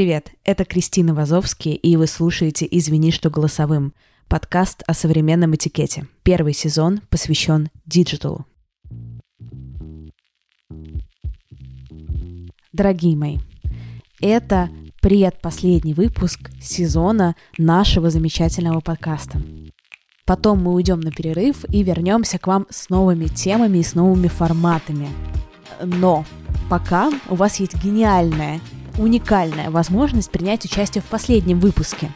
Привет, это Кристина Вазовский, и вы слушаете «Извини, что голосовым» — подкаст о современном этикете. Первый сезон посвящен digital у. Дорогие мои, это предпоследний выпуск сезона нашего замечательного подкаста. Потом мы уйдем на перерыв и вернемся к вам с новыми темами и с новыми форматами. Но пока у вас есть гениальная, уникальная возможность принять участие в последнем выпуске.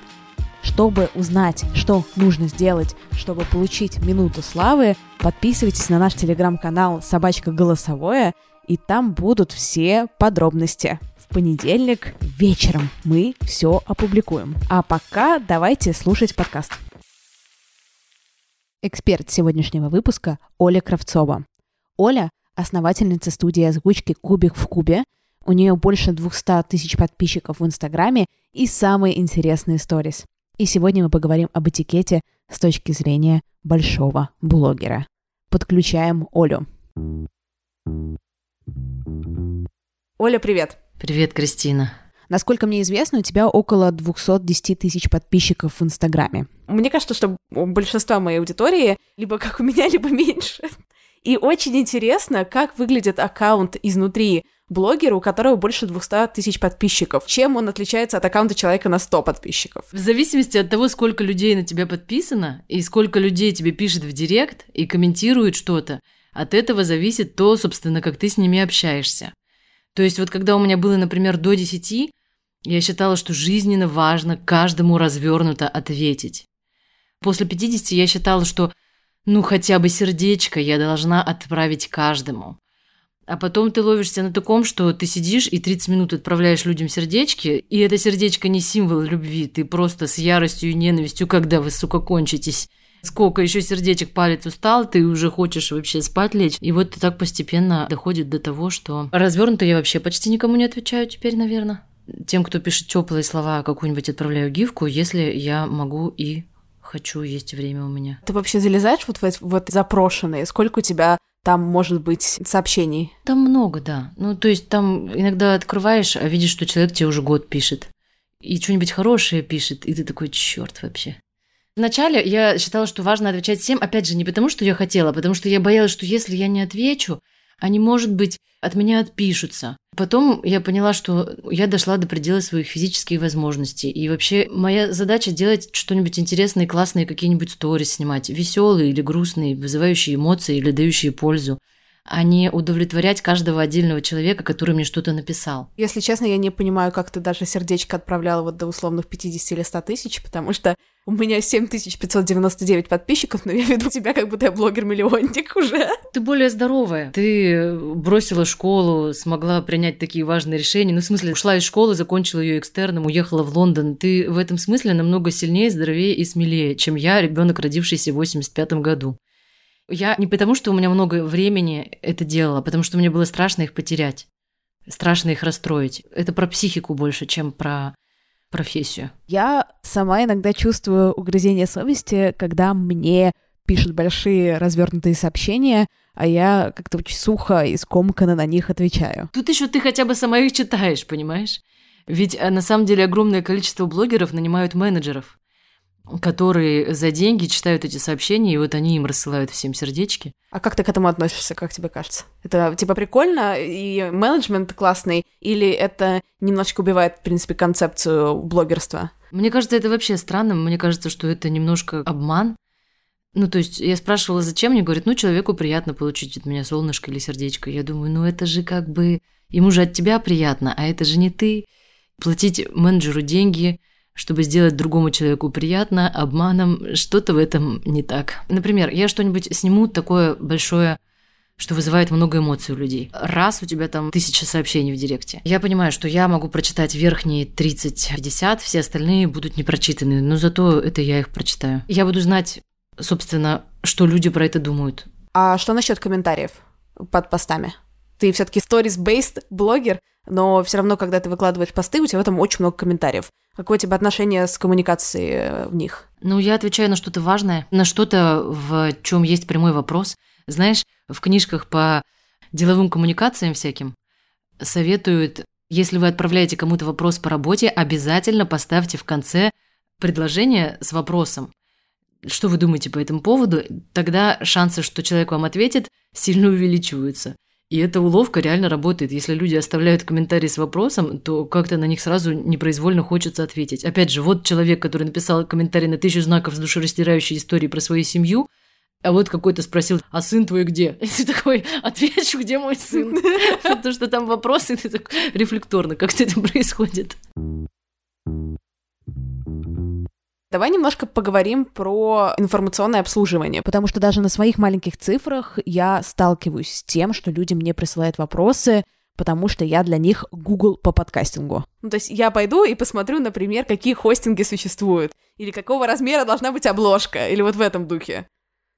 Чтобы узнать, что нужно сделать, чтобы получить минуту славы, подписывайтесь на наш телеграм-канал «Собачка голосовое», и там будут все подробности. В понедельник вечером мы все опубликуем. А пока давайте слушать подкаст. Эксперт сегодняшнего выпуска Оля Кравцова. Оля – основательница студии озвучки «Кубик в кубе». У нее больше 200 тысяч подписчиков в Инстаграме и самые интересные сторис. И сегодня мы поговорим об этикете с точки зрения большого блогера. Подключаем Олю. Оля, привет! Привет, Кристина. Насколько мне известно, у тебя около 210 тысяч подписчиков в Инстаграме. Мне кажется, что у большинства моей аудитории либо как у меня, либо меньше. И очень интересно, как выглядит аккаунт изнутри блогера, у которого больше 200 тысяч подписчиков. Чем он отличается от аккаунта человека на 100 подписчиков? В зависимости от того, сколько людей на тебя подписано, и сколько людей тебе пишет в директ и комментирует что-то, от этого зависит то, собственно, как ты с ними общаешься. То есть вот когда у меня было, например, до 10, я считала, что жизненно важно каждому развернуто ответить. После 50 я считала, что ну хотя бы сердечко я должна отправить каждому. А потом ты ловишься на таком, что ты сидишь и 30 минут отправляешь людям сердечки, и это сердечко не символ любви, ты просто с яростью и ненавистью, когда вы, сука, кончитесь. Сколько еще сердечек палец устал, ты уже хочешь вообще спать лечь. И вот так постепенно доходит до того, что развернуто я вообще почти никому не отвечаю теперь, наверное. Тем, кто пишет теплые слова, какую-нибудь отправляю гифку, если я могу и хочу, есть время у меня. Ты вообще залезаешь вот в эти вот запрошенные? Сколько у тебя там может быть сообщений? Там много, да. Ну, то есть там иногда открываешь, а видишь, что человек тебе уже год пишет. И что-нибудь хорошее пишет, и ты такой, черт вообще. Вначале я считала, что важно отвечать всем, опять же, не потому, что я хотела, а потому что я боялась, что если я не отвечу, они, может быть, от меня отпишутся. Потом я поняла, что я дошла до предела своих физических возможностей. И вообще моя задача делать что-нибудь интересное, классное, какие-нибудь сторис снимать, веселые или грустные, вызывающие эмоции или дающие пользу а не удовлетворять каждого отдельного человека, который мне что-то написал. Если честно, я не понимаю, как ты даже сердечко отправляла вот до условных 50 или 100 тысяч, потому что у меня 7599 подписчиков, но я веду тебя, как будто я блогер-миллионник уже. Ты более здоровая. Ты бросила школу, смогла принять такие важные решения. Ну, в смысле, ушла из школы, закончила ее экстерном, уехала в Лондон. Ты в этом смысле намного сильнее, здоровее и смелее, чем я, ребенок, родившийся в 85 году. Я не потому, что у меня много времени это делала, а потому что мне было страшно их потерять. Страшно их расстроить. Это про психику больше, чем про профессию. Я сама иногда чувствую угрызение совести, когда мне пишут большие развернутые сообщения, а я как-то очень сухо и скомканно на них отвечаю. Тут еще ты хотя бы сама их читаешь, понимаешь? Ведь э, на самом деле огромное количество блогеров нанимают менеджеров которые за деньги читают эти сообщения, и вот они им рассылают всем сердечки. А как ты к этому относишься, как тебе кажется? Это типа прикольно и менеджмент классный, или это немножечко убивает, в принципе, концепцию блогерства? Мне кажется, это вообще странно. Мне кажется, что это немножко обман. Ну, то есть я спрашивала, зачем, мне говорят, ну, человеку приятно получить от меня солнышко или сердечко. Я думаю, ну, это же как бы... Ему же от тебя приятно, а это же не ты. Платить менеджеру деньги – чтобы сделать другому человеку приятно, обманом, что-то в этом не так. Например, я что-нибудь сниму такое большое что вызывает много эмоций у людей. Раз у тебя там тысяча сообщений в директе. Я понимаю, что я могу прочитать верхние 30-50, все остальные будут не прочитаны, но зато это я их прочитаю. Я буду знать, собственно, что люди про это думают. А что насчет комментариев под постами? Ты все-таки stories-based блогер, но все равно, когда ты выкладываешь посты, у тебя в этом очень много комментариев. Какое у тебя отношение с коммуникацией э, в них? Ну, я отвечаю на что-то важное, на что-то, в чем есть прямой вопрос. Знаешь, в книжках по деловым коммуникациям всяким советуют Если вы отправляете кому-то вопрос по работе, обязательно поставьте в конце предложение с вопросом. Что вы думаете по этому поводу? Тогда шансы, что человек вам ответит, сильно увеличиваются. И эта уловка реально работает. Если люди оставляют комментарии с вопросом, то как-то на них сразу непроизвольно хочется ответить. Опять же, вот человек, который написал комментарий на тысячу знаков с душераздирающей историей про свою семью, а вот какой-то спросил, а сын твой где? И ты такой, отвечу, где мой сын? Потому что там вопросы, ты так рефлекторно, как это происходит. Давай немножко поговорим про информационное обслуживание, потому что даже на своих маленьких цифрах я сталкиваюсь с тем, что люди мне присылают вопросы, потому что я для них Google по подкастингу. Ну, то есть я пойду и посмотрю, например, какие хостинги существуют, или какого размера должна быть обложка, или вот в этом духе.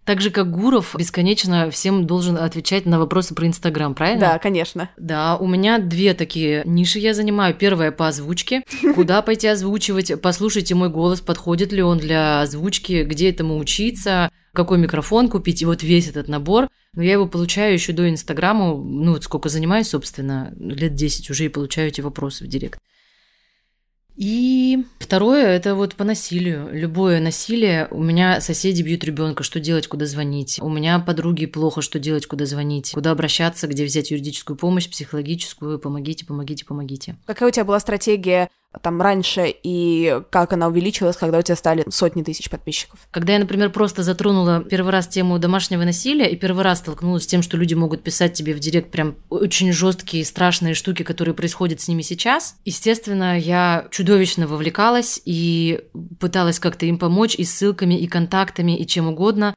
Так же, как Гуров бесконечно всем должен отвечать на вопросы про Инстаграм, правильно? Да, конечно. Да, у меня две такие ниши я занимаю. Первая по озвучке. Куда пойти озвучивать? Послушайте мой голос, подходит ли он для озвучки, где этому учиться, какой микрофон купить, и вот весь этот набор. Но я его получаю еще до Инстаграма, ну вот сколько занимаюсь, собственно, лет 10 уже и получаю эти вопросы в директ. И второе – это вот по насилию. Любое насилие. У меня соседи бьют ребенка, что делать, куда звонить. У меня подруги плохо, что делать, куда звонить. Куда обращаться, где взять юридическую помощь, психологическую. Помогите, помогите, помогите. Какая у тебя была стратегия там раньше и как она увеличилась, когда у тебя стали сотни тысяч подписчиков? Когда я, например, просто затронула первый раз тему домашнего насилия и первый раз столкнулась с тем, что люди могут писать тебе в директ прям очень жесткие, страшные штуки, которые происходят с ними сейчас, естественно, я чудовищно вовлекалась и пыталась как-то им помочь и ссылками, и контактами, и чем угодно.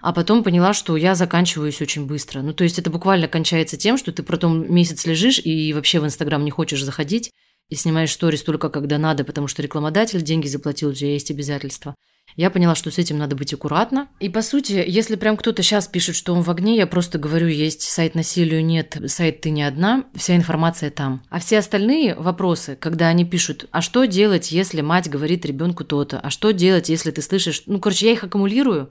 А потом поняла, что я заканчиваюсь очень быстро. Ну, то есть это буквально кончается тем, что ты потом месяц лежишь и вообще в Инстаграм не хочешь заходить, и снимаешь сторис только когда надо, потому что рекламодатель деньги заплатил, у тебя есть обязательства. Я поняла, что с этим надо быть аккуратно. И по сути, если прям кто-то сейчас пишет, что он в огне, я просто говорю, есть сайт насилию, нет, сайт ты не одна, вся информация там. А все остальные вопросы, когда они пишут, а что делать, если мать говорит ребенку то-то, а что делать, если ты слышишь, ну, короче, я их аккумулирую,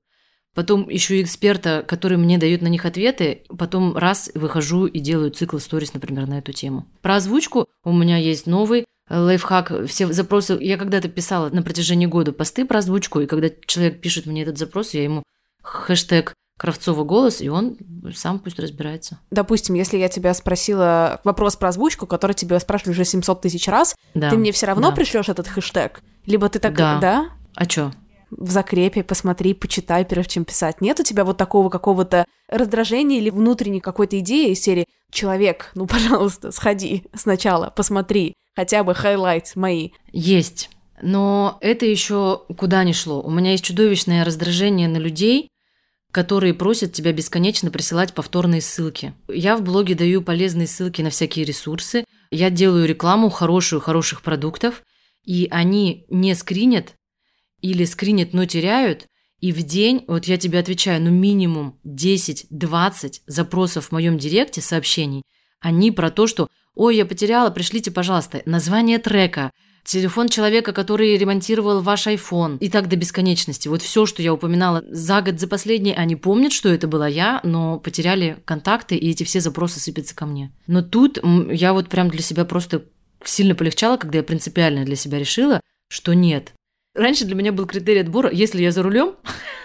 Потом ищу эксперта, который мне дает на них ответы. Потом раз выхожу и делаю цикл сторис, например, на эту тему. Про озвучку у меня есть новый лайфхак. Все запросы... Я когда-то писала на протяжении года посты про озвучку, и когда человек пишет мне этот запрос, я ему хэштег Кравцова голос, и он сам пусть разбирается. Допустим, если я тебя спросила вопрос про озвучку, который тебя спрашивали уже 700 тысяч раз, да, ты мне все равно да. пришлешь этот хэштег? Либо ты так... Да. да? А чё? В закрепе, посмотри, почитай, прежде чем писать. Нет у тебя вот такого какого-то раздражения или внутренней какой-то идеи из серии «Человек, ну, пожалуйста, сходи сначала, посмотри, хотя бы хайлайт мои». Есть. Но это еще куда ни шло. У меня есть чудовищное раздражение на людей, которые просят тебя бесконечно присылать повторные ссылки. Я в блоге даю полезные ссылки на всякие ресурсы. Я делаю рекламу хорошую, хороших продуктов, и они не скринят или скринят, но теряют, и в день, вот я тебе отвечаю, ну минимум 10-20 запросов в моем директе сообщений, они про то, что «Ой, я потеряла, пришлите, пожалуйста, название трека, телефон человека, который ремонтировал ваш iPhone, и так до бесконечности. Вот все, что я упоминала за год, за последний, они помнят, что это была я, но потеряли контакты, и эти все запросы сыпятся ко мне. Но тут я вот прям для себя просто сильно полегчала, когда я принципиально для себя решила, что нет, Раньше для меня был критерий отбора, если я за рулем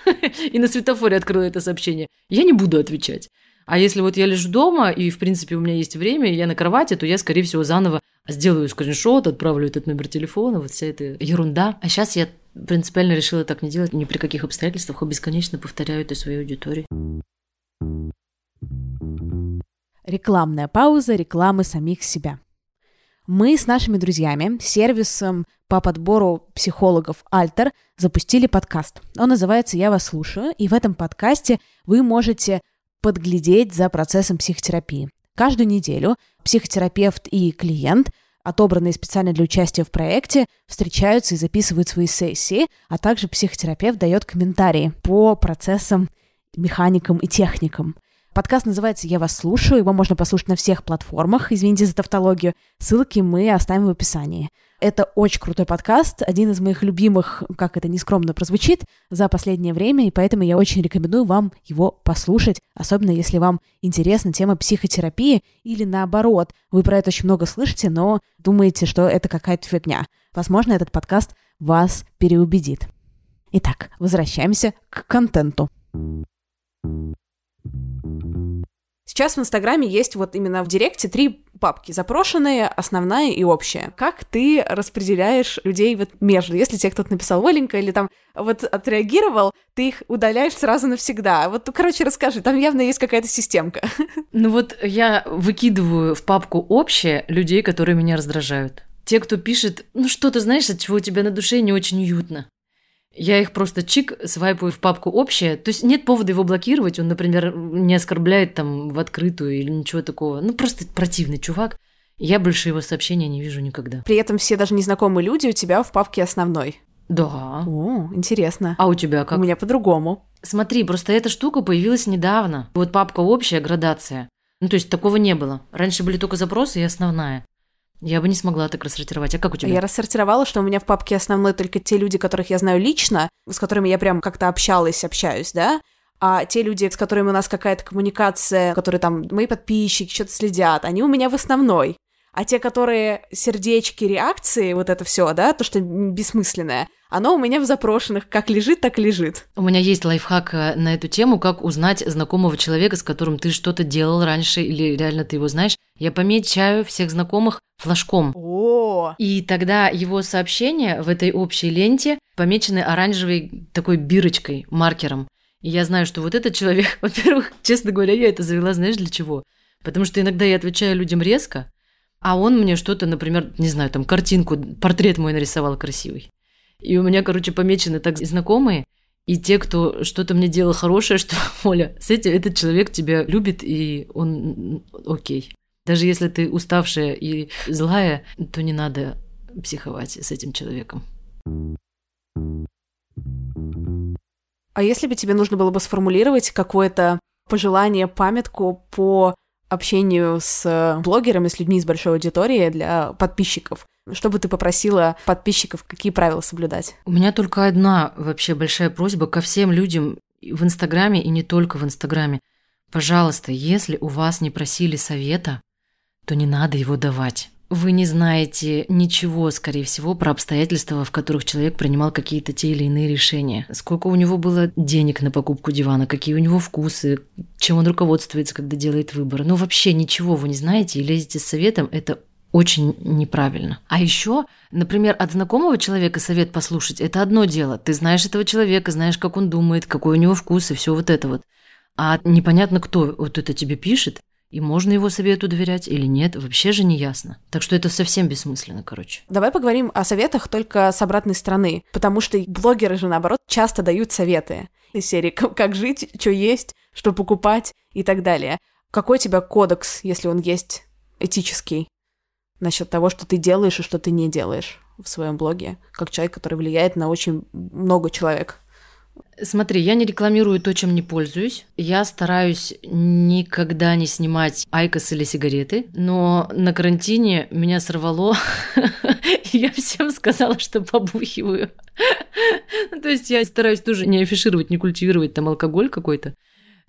и на светофоре открыла это сообщение, я не буду отвечать. А если вот я лежу дома, и, в принципе, у меня есть время, и я на кровати, то я, скорее всего, заново сделаю скриншот, отправлю этот номер телефона, вот вся эта ерунда. А сейчас я принципиально решила так не делать ни при каких обстоятельствах, и бесконечно повторяю это своей аудитории. Рекламная пауза рекламы самих себя. Мы с нашими друзьями, сервисом по подбору психологов «Альтер» запустили подкаст. Он называется «Я вас слушаю», и в этом подкасте вы можете подглядеть за процессом психотерапии. Каждую неделю психотерапевт и клиент, отобранные специально для участия в проекте, встречаются и записывают свои сессии, а также психотерапевт дает комментарии по процессам, механикам и техникам. Подкаст называется «Я вас слушаю». Его можно послушать на всех платформах. Извините за тавтологию. Ссылки мы оставим в описании. Это очень крутой подкаст, один из моих любимых, как это нескромно прозвучит, за последнее время, и поэтому я очень рекомендую вам его послушать, особенно если вам интересна тема психотерапии или наоборот, вы про это очень много слышите, но думаете, что это какая-то фигня. Возможно, этот подкаст вас переубедит. Итак, возвращаемся к контенту. Сейчас в Инстаграме есть вот именно в Директе три папки. Запрошенные, основная и общая. Как ты распределяешь людей вот между? Если тебе кто-то написал Оленька или там вот отреагировал, ты их удаляешь сразу навсегда. Вот, короче, расскажи, там явно есть какая-то системка. Ну вот я выкидываю в папку общее людей, которые меня раздражают. Те, кто пишет, ну что ты знаешь, от чего у тебя на душе не очень уютно. Я их просто чик свайпаю в папку общее. То есть нет повода его блокировать. Он, например, не оскорбляет там в открытую или ничего такого. Ну, просто противный чувак. Я больше его сообщения не вижу никогда. При этом все даже незнакомые люди у тебя в папке основной. Да. О, интересно. А у тебя как? У меня по-другому. Смотри, просто эта штука появилась недавно. Вот папка общая, градация. Ну, то есть такого не было. Раньше были только запросы и основная. Я бы не смогла так рассортировать. А как у тебя? Я рассортировала, что у меня в папке основной только те люди, которых я знаю лично, с которыми я прям как-то общалась, общаюсь, да, а те люди, с которыми у нас какая-то коммуникация, которые там мои подписчики что-то следят, они у меня в основной. А те, которые сердечки, реакции, вот это все, да, то, что бессмысленное, оно у меня в запрошенных как лежит, так лежит. У меня есть лайфхак э, на эту тему, как узнать знакомого человека, с которым ты что-то делал раньше или реально ты его знаешь. Я помечаю всех знакомых флажком. О! И тогда его сообщения в этой общей ленте помечены оранжевой такой бирочкой, маркером. И я знаю, что вот этот человек, во-первых, честно говоря, я это завела, знаешь, для чего? Потому что иногда я отвечаю людям резко, а он мне что-то, например, не знаю, там картинку, портрет мой нарисовал красивый. И у меня, короче, помечены так знакомые, и те, кто что-то мне делал хорошее, что, Оля, с этим этот человек тебя любит, и он окей. Даже если ты уставшая и злая, то не надо психовать с этим человеком. А если бы тебе нужно было бы сформулировать какое-то пожелание, памятку по общению с блогерами, с людьми из большой аудитории для подписчиков, что бы ты попросила подписчиков, какие правила соблюдать? У меня только одна вообще большая просьба ко всем людям в Инстаграме и не только в Инстаграме. Пожалуйста, если у вас не просили совета, то не надо его давать. Вы не знаете ничего, скорее всего, про обстоятельства, в которых человек принимал какие-то те или иные решения. Сколько у него было денег на покупку дивана, какие у него вкусы, чем он руководствуется, когда делает выбор. Ну, вообще ничего вы не знаете и лезете с советом. Это очень неправильно. А еще, например, от знакомого человека совет послушать – это одно дело. Ты знаешь этого человека, знаешь, как он думает, какой у него вкус и все вот это вот. А непонятно, кто вот это тебе пишет, и можно его совету доверять или нет, вообще же не ясно. Так что это совсем бессмысленно, короче. Давай поговорим о советах только с обратной стороны, потому что блогеры же, наоборот, часто дают советы из серии «Как жить?», «Что есть?», «Что покупать?» и так далее. Какой у тебя кодекс, если он есть этический, насчет того, что ты делаешь и что ты не делаешь в своем блоге, как человек, который влияет на очень много человек? Смотри, я не рекламирую то, чем не пользуюсь. Я стараюсь никогда не снимать айкос или сигареты, но на карантине меня сорвало, я всем сказала, что побухиваю. То есть я стараюсь тоже не афишировать, не культивировать там алкоголь какой-то.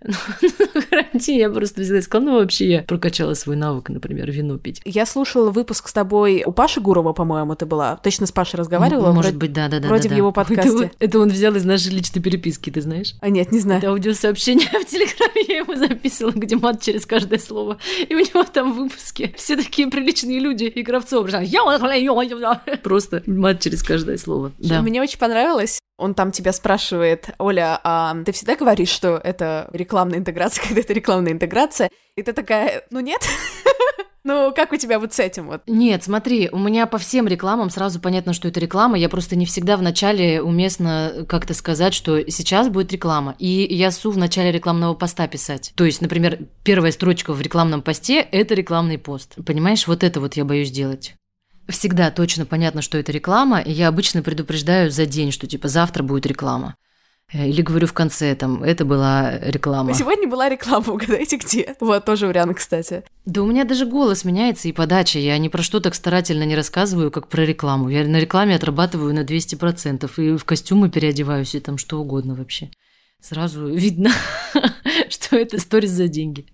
На карантине я просто взяла и сказала, ну вообще я прокачала свой навык, например, вино пить. Я слушала выпуск с тобой у Паши Гурова, по-моему, ты была. Точно с Пашей разговаривала? Может быть, да-да-да. Вроде да, в его подкасте. Это, это он взял из нашей личной переписки, ты знаешь? А нет, не знаю. Это аудиосообщение в Телеграме я ему записывала, где мат через каждое слово. И у него там в выпуске все такие приличные люди и Кравцов. Просто мат через каждое слово. Да. Мне очень понравилось. Он там тебя спрашивает, Оля, а ты всегда говоришь, что это рекламная интеграция, когда это рекламная интеграция? И ты такая, ну нет. Ну, как у тебя вот с этим вот? Нет, смотри, у меня по всем рекламам сразу понятно, что это реклама. Я просто не всегда в начале уместно как-то сказать, что сейчас будет реклама. И я су в начале рекламного поста писать. То есть, например, первая строчка в рекламном посте – это рекламный пост. Понимаешь, вот это вот я боюсь делать всегда точно понятно, что это реклама, и я обычно предупреждаю за день, что типа завтра будет реклама. Э, или говорю в конце, там, это была реклама. Сегодня была реклама, угадайте где. Вот, тоже вариант, кстати. Да у меня даже голос меняется и подача. Я ни про что так старательно не рассказываю, как про рекламу. Я на рекламе отрабатываю на 200%. И в костюмы переодеваюсь, и там что угодно вообще. Сразу видно, что это сторис за деньги.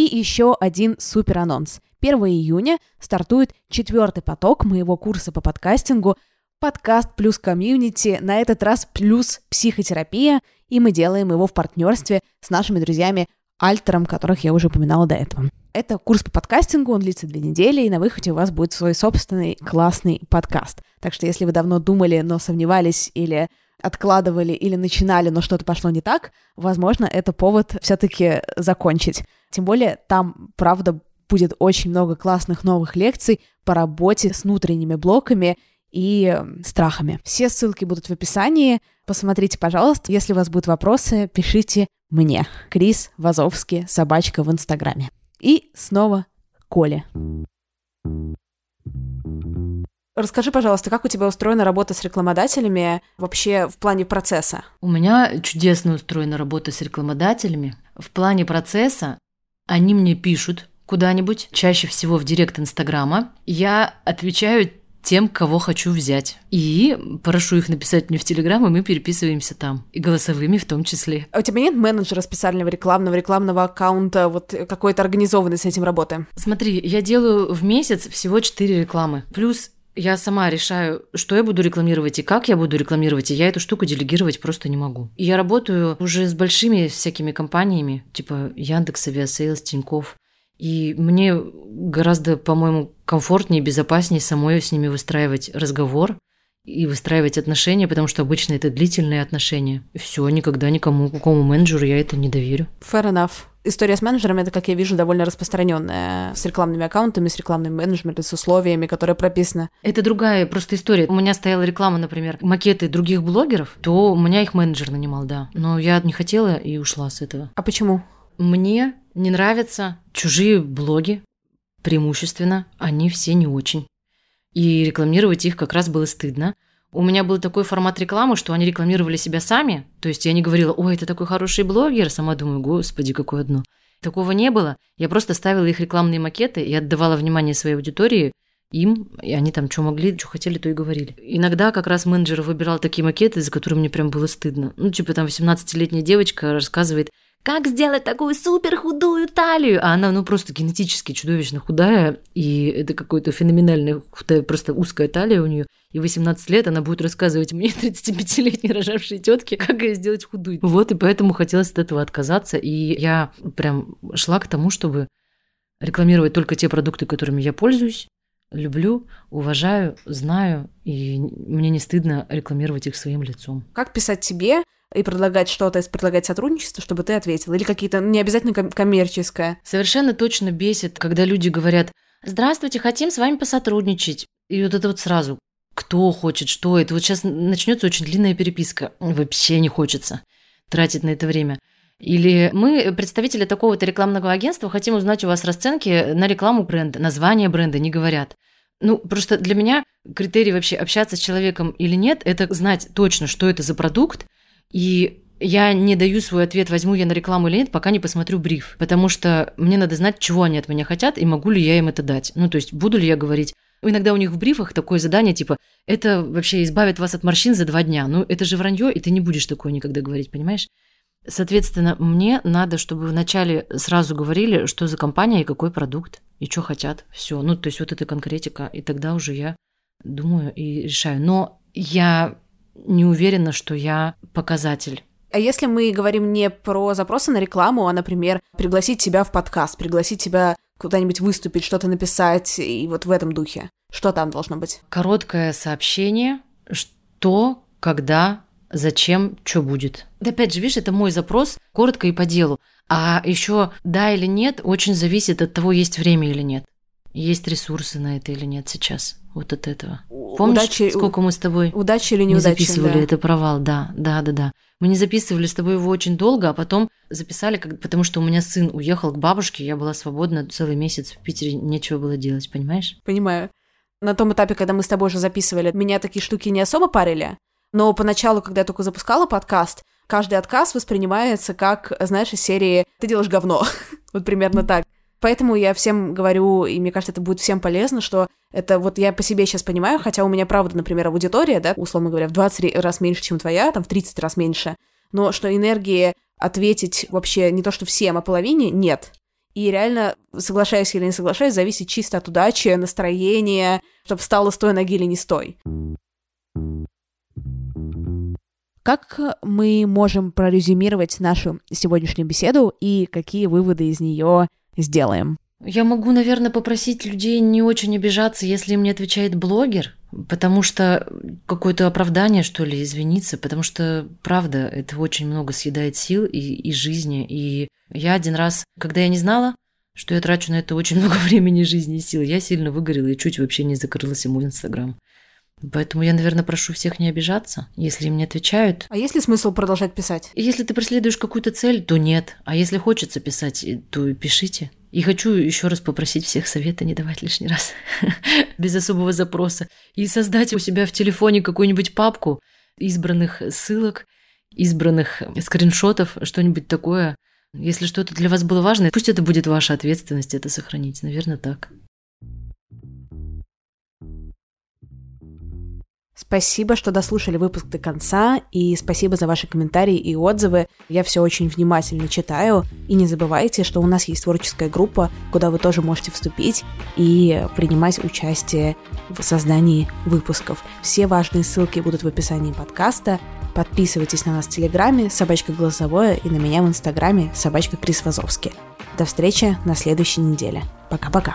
И еще один супер анонс. 1 июня стартует четвертый поток моего курса по подкастингу подкаст плюс комьюнити, на этот раз плюс психотерапия, и мы делаем его в партнерстве с нашими друзьями Альтером, которых я уже упоминала до этого. Это курс по подкастингу, он длится две недели, и на выходе у вас будет свой собственный классный подкаст. Так что если вы давно думали, но сомневались или откладывали или начинали, но что-то пошло не так, возможно, это повод все-таки закончить. Тем более там, правда, будет очень много классных новых лекций по работе с внутренними блоками и страхами. Все ссылки будут в описании. Посмотрите, пожалуйста. Если у вас будут вопросы, пишите мне. Крис Вазовский, собачка в Инстаграме. И снова Коля. Расскажи, пожалуйста, как у тебя устроена работа с рекламодателями вообще в плане процесса? У меня чудесно устроена работа с рекламодателями. В плане процесса они мне пишут куда-нибудь, чаще всего в директ Инстаграма. Я отвечаю тем, кого хочу взять. И прошу их написать мне в Телеграм, и мы переписываемся там. И голосовыми в том числе. А у тебя нет менеджера специального рекламного, рекламного аккаунта, вот какой-то организованный с этим работы? Смотри, я делаю в месяц всего 4 рекламы. Плюс я сама решаю, что я буду рекламировать и как я буду рекламировать, и я эту штуку делегировать просто не могу. И я работаю уже с большими всякими компаниями, типа Яндекс, Авиасейлс, Тинькофф. И мне гораздо, по-моему, комфортнее и безопаснее самой с ними выстраивать разговор и выстраивать отношения, потому что обычно это длительные отношения. Все, никогда никому, какому менеджеру я это не доверю. Fair enough. История с менеджерами, это, как я вижу, довольно распространенная. С рекламными аккаунтами, с рекламным менеджментом, с условиями, которые прописаны. Это другая просто история. У меня стояла реклама, например, макеты других блогеров, то у меня их менеджер нанимал, да. Но я не хотела и ушла с этого. А почему? Мне не нравятся чужие блоги, преимущественно, они все не очень. И рекламировать их как раз было стыдно. У меня был такой формат рекламы, что они рекламировали себя сами. То есть я не говорила, ой, это такой хороший блогер. Сама думаю, господи, какое одно. Такого не было. Я просто ставила их рекламные макеты и отдавала внимание своей аудитории им, и они там что могли, что хотели, то и говорили. Иногда как раз менеджер выбирал такие макеты, за которые мне прям было стыдно. Ну, типа там 18-летняя девочка рассказывает, как сделать такую супер худую талию? А она, ну, просто генетически чудовищно худая, и это какое-то феноменальная худая, просто узкая талия у нее. И 18 лет она будет рассказывать мне, 35-летней рожавшей тетке, как ее сделать худую. Вот, и поэтому хотелось от этого отказаться. И я прям шла к тому, чтобы рекламировать только те продукты, которыми я пользуюсь, люблю, уважаю, знаю, и мне не стыдно рекламировать их своим лицом. Как писать тебе и предлагать что-то, предлагать сотрудничество, чтобы ты ответил? Или какие-то, не обязательно коммерческое? Совершенно точно бесит, когда люди говорят, здравствуйте, хотим с вами посотрудничать. И вот это вот сразу, кто хочет, что это. Вот сейчас начнется очень длинная переписка. Вообще не хочется тратить на это время. Или мы, представители такого-то рекламного агентства, хотим узнать у вас расценки на рекламу бренда. Название бренда не говорят. Ну, просто для меня критерий вообще общаться с человеком или нет, это знать точно, что это за продукт, и я не даю свой ответ, возьму я на рекламу или нет, пока не посмотрю бриф. Потому что мне надо знать, чего они от меня хотят, и могу ли я им это дать. Ну, то есть, буду ли я говорить. Иногда у них в брифах такое задание, типа, это вообще избавит вас от морщин за два дня. Ну, это же вранье, и ты не будешь такое никогда говорить, понимаешь? Соответственно, мне надо, чтобы вначале сразу говорили, что за компания и какой продукт, и что хотят. Все. Ну, то есть, вот эта конкретика. И тогда уже я думаю и решаю. Но я не уверена, что я показатель. А если мы говорим не про запросы на рекламу, а, например, пригласить тебя в подкаст, пригласить тебя куда-нибудь выступить, что-то написать, и вот в этом духе, что там должно быть? Короткое сообщение, что, когда, зачем, что будет. Да опять же, видишь, это мой запрос, коротко и по делу. А еще да или нет, очень зависит от того, есть время или нет. Есть ресурсы на это или нет сейчас вот от этого. Помнишь, удачи, сколько мы с тобой удачи или неудачи, не записывали да. это провал? Да, да, да, да. Мы не записывали с тобой его очень долго, а потом записали, потому что у меня сын уехал к бабушке, я была свободна целый месяц в Питере, нечего было делать, понимаешь? Понимаю. На том этапе, когда мы с тобой уже записывали, меня такие штуки не особо парили. Но поначалу, когда я только запускала подкаст, каждый отказ воспринимается как, знаешь, из серии «ты делаешь говно». вот примерно так. Поэтому я всем говорю, и мне кажется, это будет всем полезно, что это вот я по себе сейчас понимаю, хотя у меня, правда, например, аудитория, да, условно говоря, в 20 раз меньше, чем твоя, там в 30 раз меньше, но что энергии ответить вообще не то, что всем, а половине, нет. И реально, соглашаюсь или не соглашаюсь, зависит чисто от удачи, настроения, чтобы стало с ноги или не стой. Как мы можем прорезюмировать нашу сегодняшнюю беседу и какие выводы из нее сделаем? Я могу, наверное, попросить людей не очень обижаться, если им не отвечает блогер, потому что какое-то оправдание, что ли, извиниться, потому что, правда, это очень много съедает сил и, и жизни. И я один раз, когда я не знала, что я трачу на это очень много времени, жизни и сил, я сильно выгорела и чуть вообще не закрылась ему в Инстаграм. Поэтому я, наверное, прошу всех не обижаться, если им не отвечают. А есть ли смысл продолжать писать? Если ты преследуешь какую-то цель, то нет. А если хочется писать, то пишите. И хочу еще раз попросить всех совета не давать лишний раз, без особого запроса. И создать у себя в телефоне какую-нибудь папку избранных ссылок, избранных скриншотов, что-нибудь такое. Если что-то для вас было важно, пусть это будет ваша ответственность это сохранить. Наверное, так. Спасибо, что дослушали выпуск до конца, и спасибо за ваши комментарии и отзывы. Я все очень внимательно читаю. И не забывайте, что у нас есть творческая группа, куда вы тоже можете вступить и принимать участие в создании выпусков. Все важные ссылки будут в описании подкаста. Подписывайтесь на нас в Телеграме, собачка Голосовое, и на меня в Инстаграме, собачка Крис Вазовский. До встречи на следующей неделе. Пока-пока.